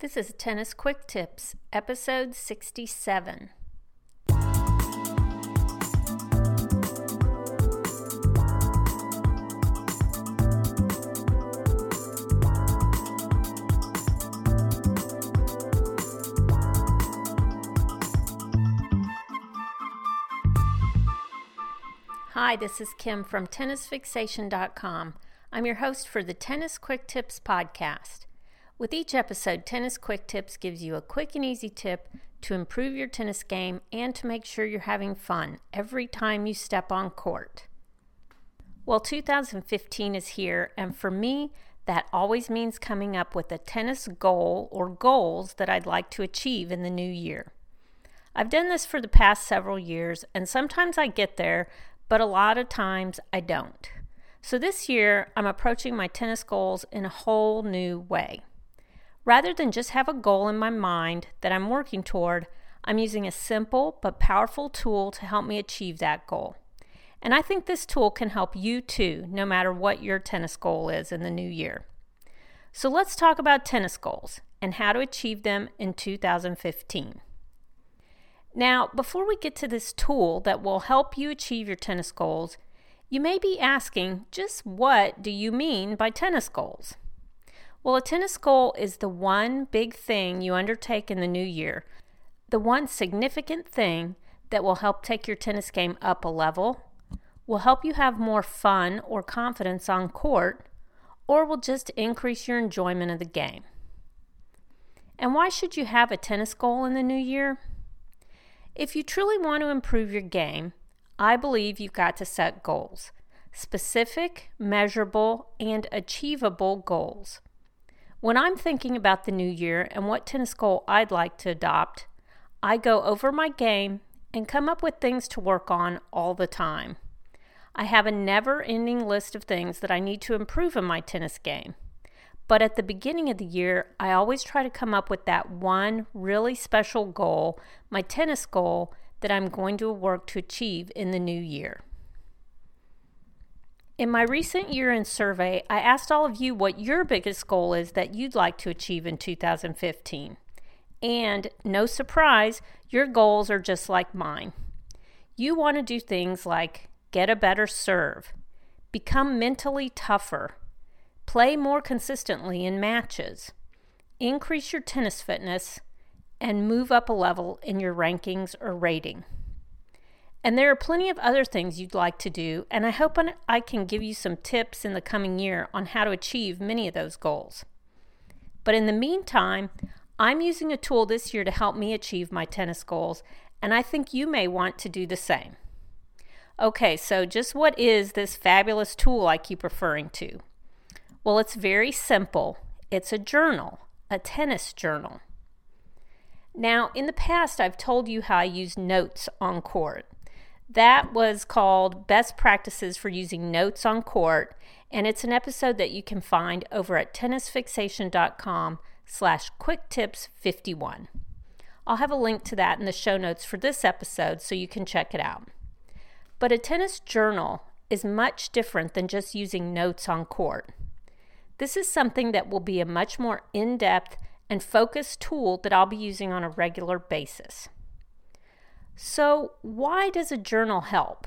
This is Tennis Quick Tips, episode 67. Hi, this is Kim from TennisFixation.com. I'm your host for the Tennis Quick Tips podcast. With each episode, Tennis Quick Tips gives you a quick and easy tip to improve your tennis game and to make sure you're having fun every time you step on court. Well, 2015 is here, and for me, that always means coming up with a tennis goal or goals that I'd like to achieve in the new year. I've done this for the past several years, and sometimes I get there, but a lot of times I don't. So this year, I'm approaching my tennis goals in a whole new way. Rather than just have a goal in my mind that I'm working toward, I'm using a simple but powerful tool to help me achieve that goal. And I think this tool can help you too, no matter what your tennis goal is in the new year. So let's talk about tennis goals and how to achieve them in 2015. Now, before we get to this tool that will help you achieve your tennis goals, you may be asking just what do you mean by tennis goals? Well, a tennis goal is the one big thing you undertake in the new year, the one significant thing that will help take your tennis game up a level, will help you have more fun or confidence on court, or will just increase your enjoyment of the game. And why should you have a tennis goal in the new year? If you truly want to improve your game, I believe you've got to set goals specific, measurable, and achievable goals. When I'm thinking about the new year and what tennis goal I'd like to adopt, I go over my game and come up with things to work on all the time. I have a never ending list of things that I need to improve in my tennis game. But at the beginning of the year, I always try to come up with that one really special goal, my tennis goal, that I'm going to work to achieve in the new year. In my recent year end survey, I asked all of you what your biggest goal is that you'd like to achieve in 2015. And no surprise, your goals are just like mine. You want to do things like get a better serve, become mentally tougher, play more consistently in matches, increase your tennis fitness, and move up a level in your rankings or rating. And there are plenty of other things you'd like to do, and I hope I can give you some tips in the coming year on how to achieve many of those goals. But in the meantime, I'm using a tool this year to help me achieve my tennis goals, and I think you may want to do the same. Okay, so just what is this fabulous tool I keep referring to? Well, it's very simple. It's a journal, a tennis journal. Now, in the past, I've told you how I use notes on court. That was called Best Practices for Using Notes on Court, and it's an episode that you can find over at tennisfixation.com slash quicktips51. I'll have a link to that in the show notes for this episode so you can check it out. But a tennis journal is much different than just using notes on court. This is something that will be a much more in depth and focused tool that I'll be using on a regular basis. So, why does a journal help?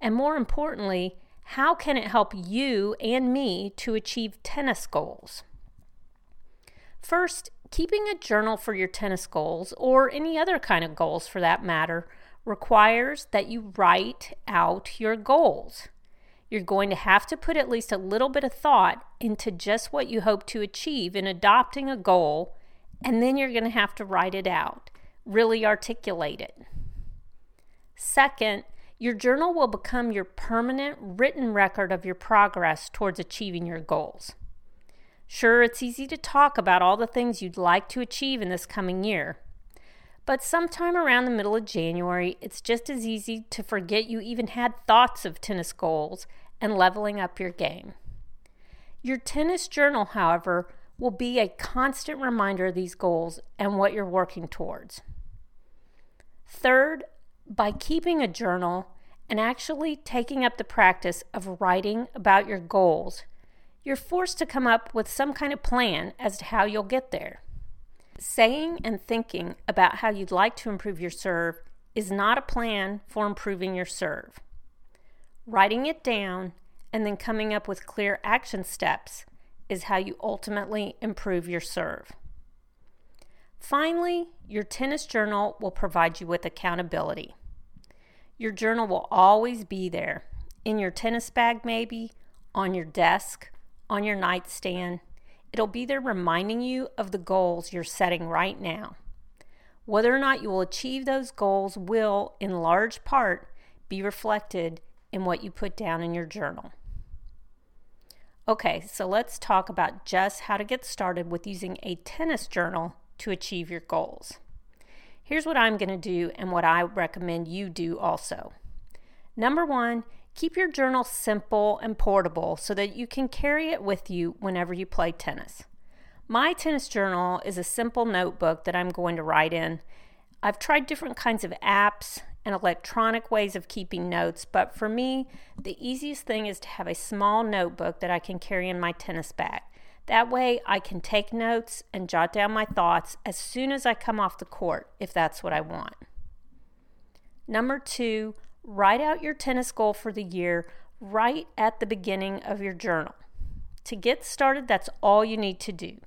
And more importantly, how can it help you and me to achieve tennis goals? First, keeping a journal for your tennis goals, or any other kind of goals for that matter, requires that you write out your goals. You're going to have to put at least a little bit of thought into just what you hope to achieve in adopting a goal, and then you're going to have to write it out, really articulate it. Second, your journal will become your permanent written record of your progress towards achieving your goals. Sure, it's easy to talk about all the things you'd like to achieve in this coming year. But sometime around the middle of January, it's just as easy to forget you even had thoughts of tennis goals and leveling up your game. Your tennis journal, however, will be a constant reminder of these goals and what you're working towards. Third, by keeping a journal and actually taking up the practice of writing about your goals, you're forced to come up with some kind of plan as to how you'll get there. Saying and thinking about how you'd like to improve your serve is not a plan for improving your serve. Writing it down and then coming up with clear action steps is how you ultimately improve your serve. Finally, your tennis journal will provide you with accountability. Your journal will always be there in your tennis bag, maybe, on your desk, on your nightstand. It'll be there reminding you of the goals you're setting right now. Whether or not you will achieve those goals will, in large part, be reflected in what you put down in your journal. Okay, so let's talk about just how to get started with using a tennis journal to achieve your goals. Here's what I'm going to do and what I recommend you do also. Number one, keep your journal simple and portable so that you can carry it with you whenever you play tennis. My tennis journal is a simple notebook that I'm going to write in. I've tried different kinds of apps and electronic ways of keeping notes, but for me, the easiest thing is to have a small notebook that I can carry in my tennis bag. That way, I can take notes and jot down my thoughts as soon as I come off the court, if that's what I want. Number two, write out your tennis goal for the year right at the beginning of your journal. To get started, that's all you need to do.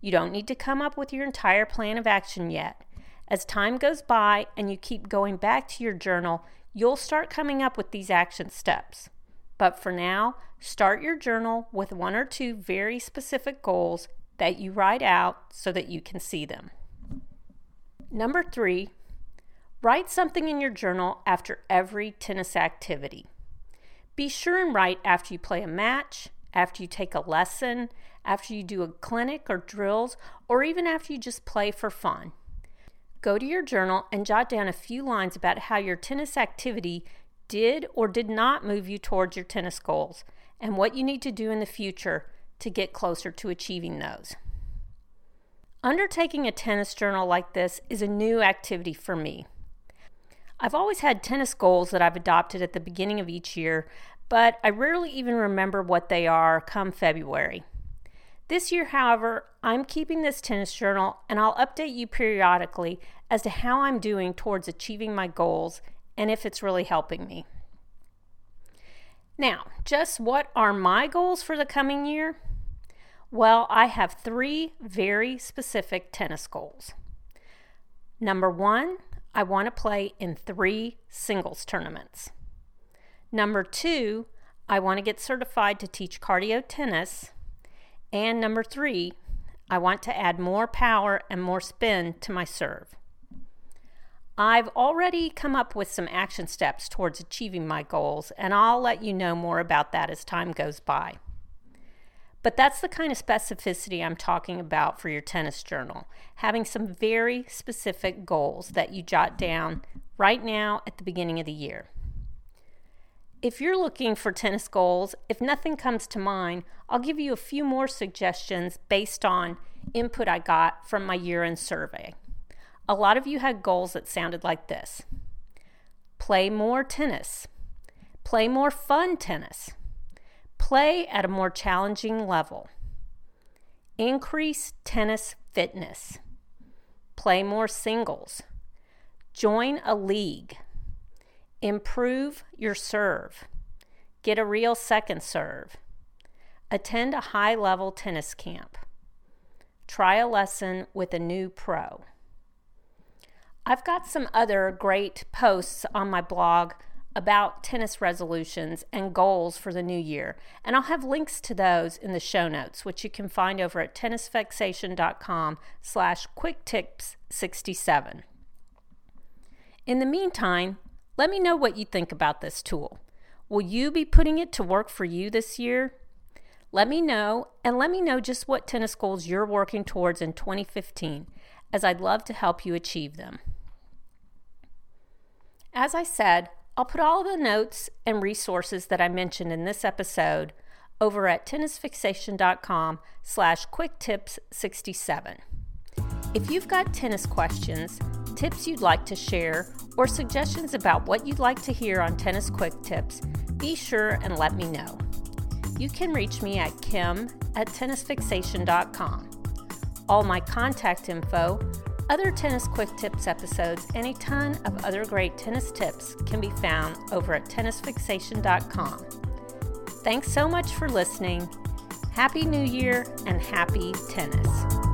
You don't need to come up with your entire plan of action yet. As time goes by and you keep going back to your journal, you'll start coming up with these action steps. But for now, start your journal with one or two very specific goals that you write out so that you can see them. Number three, write something in your journal after every tennis activity. Be sure and write after you play a match, after you take a lesson, after you do a clinic or drills, or even after you just play for fun. Go to your journal and jot down a few lines about how your tennis activity did or did not move you towards your tennis goals and what you need to do in the future to get closer to achieving those. Undertaking a tennis journal like this is a new activity for me. I've always had tennis goals that I've adopted at the beginning of each year, but I rarely even remember what they are come February. This year, however, I'm keeping this tennis journal and I'll update you periodically as to how I'm doing towards achieving my goals and if it's really helping me. Now, just what are my goals for the coming year? Well, I have three very specific tennis goals. Number one, I want to play in three singles tournaments. Number two, I want to get certified to teach cardio tennis. And number three, I want to add more power and more spin to my serve. I've already come up with some action steps towards achieving my goals, and I'll let you know more about that as time goes by. But that's the kind of specificity I'm talking about for your tennis journal, having some very specific goals that you jot down right now at the beginning of the year. If you're looking for tennis goals, if nothing comes to mind, I'll give you a few more suggestions based on input I got from my year end survey. A lot of you had goals that sounded like this play more tennis, play more fun tennis, play at a more challenging level, increase tennis fitness, play more singles, join a league Improve your serve. Get a real second serve. Attend a high level tennis camp. Try a lesson with a new pro. I've got some other great posts on my blog about tennis resolutions and goals for the new year, and I'll have links to those in the show notes, which you can find over at tennisfixation.com slash quicktips67. In the meantime, let me know what you think about this tool. Will you be putting it to work for you this year? Let me know, and let me know just what tennis goals you're working towards in 2015, as I'd love to help you achieve them. As I said, I'll put all the notes and resources that I mentioned in this episode over at tennisfixation.com slash quicktips67. If you've got tennis questions, tips you'd like to share, or suggestions about what you'd like to hear on Tennis Quick Tips, be sure and let me know. You can reach me at kim at tennisfixation.com. all my contact info, other Tennis Quick Tips episodes, and a ton of other great tennis tips can be found over at tennisfixation.com. Thanks so much for listening. Happy New Year and happy tennis.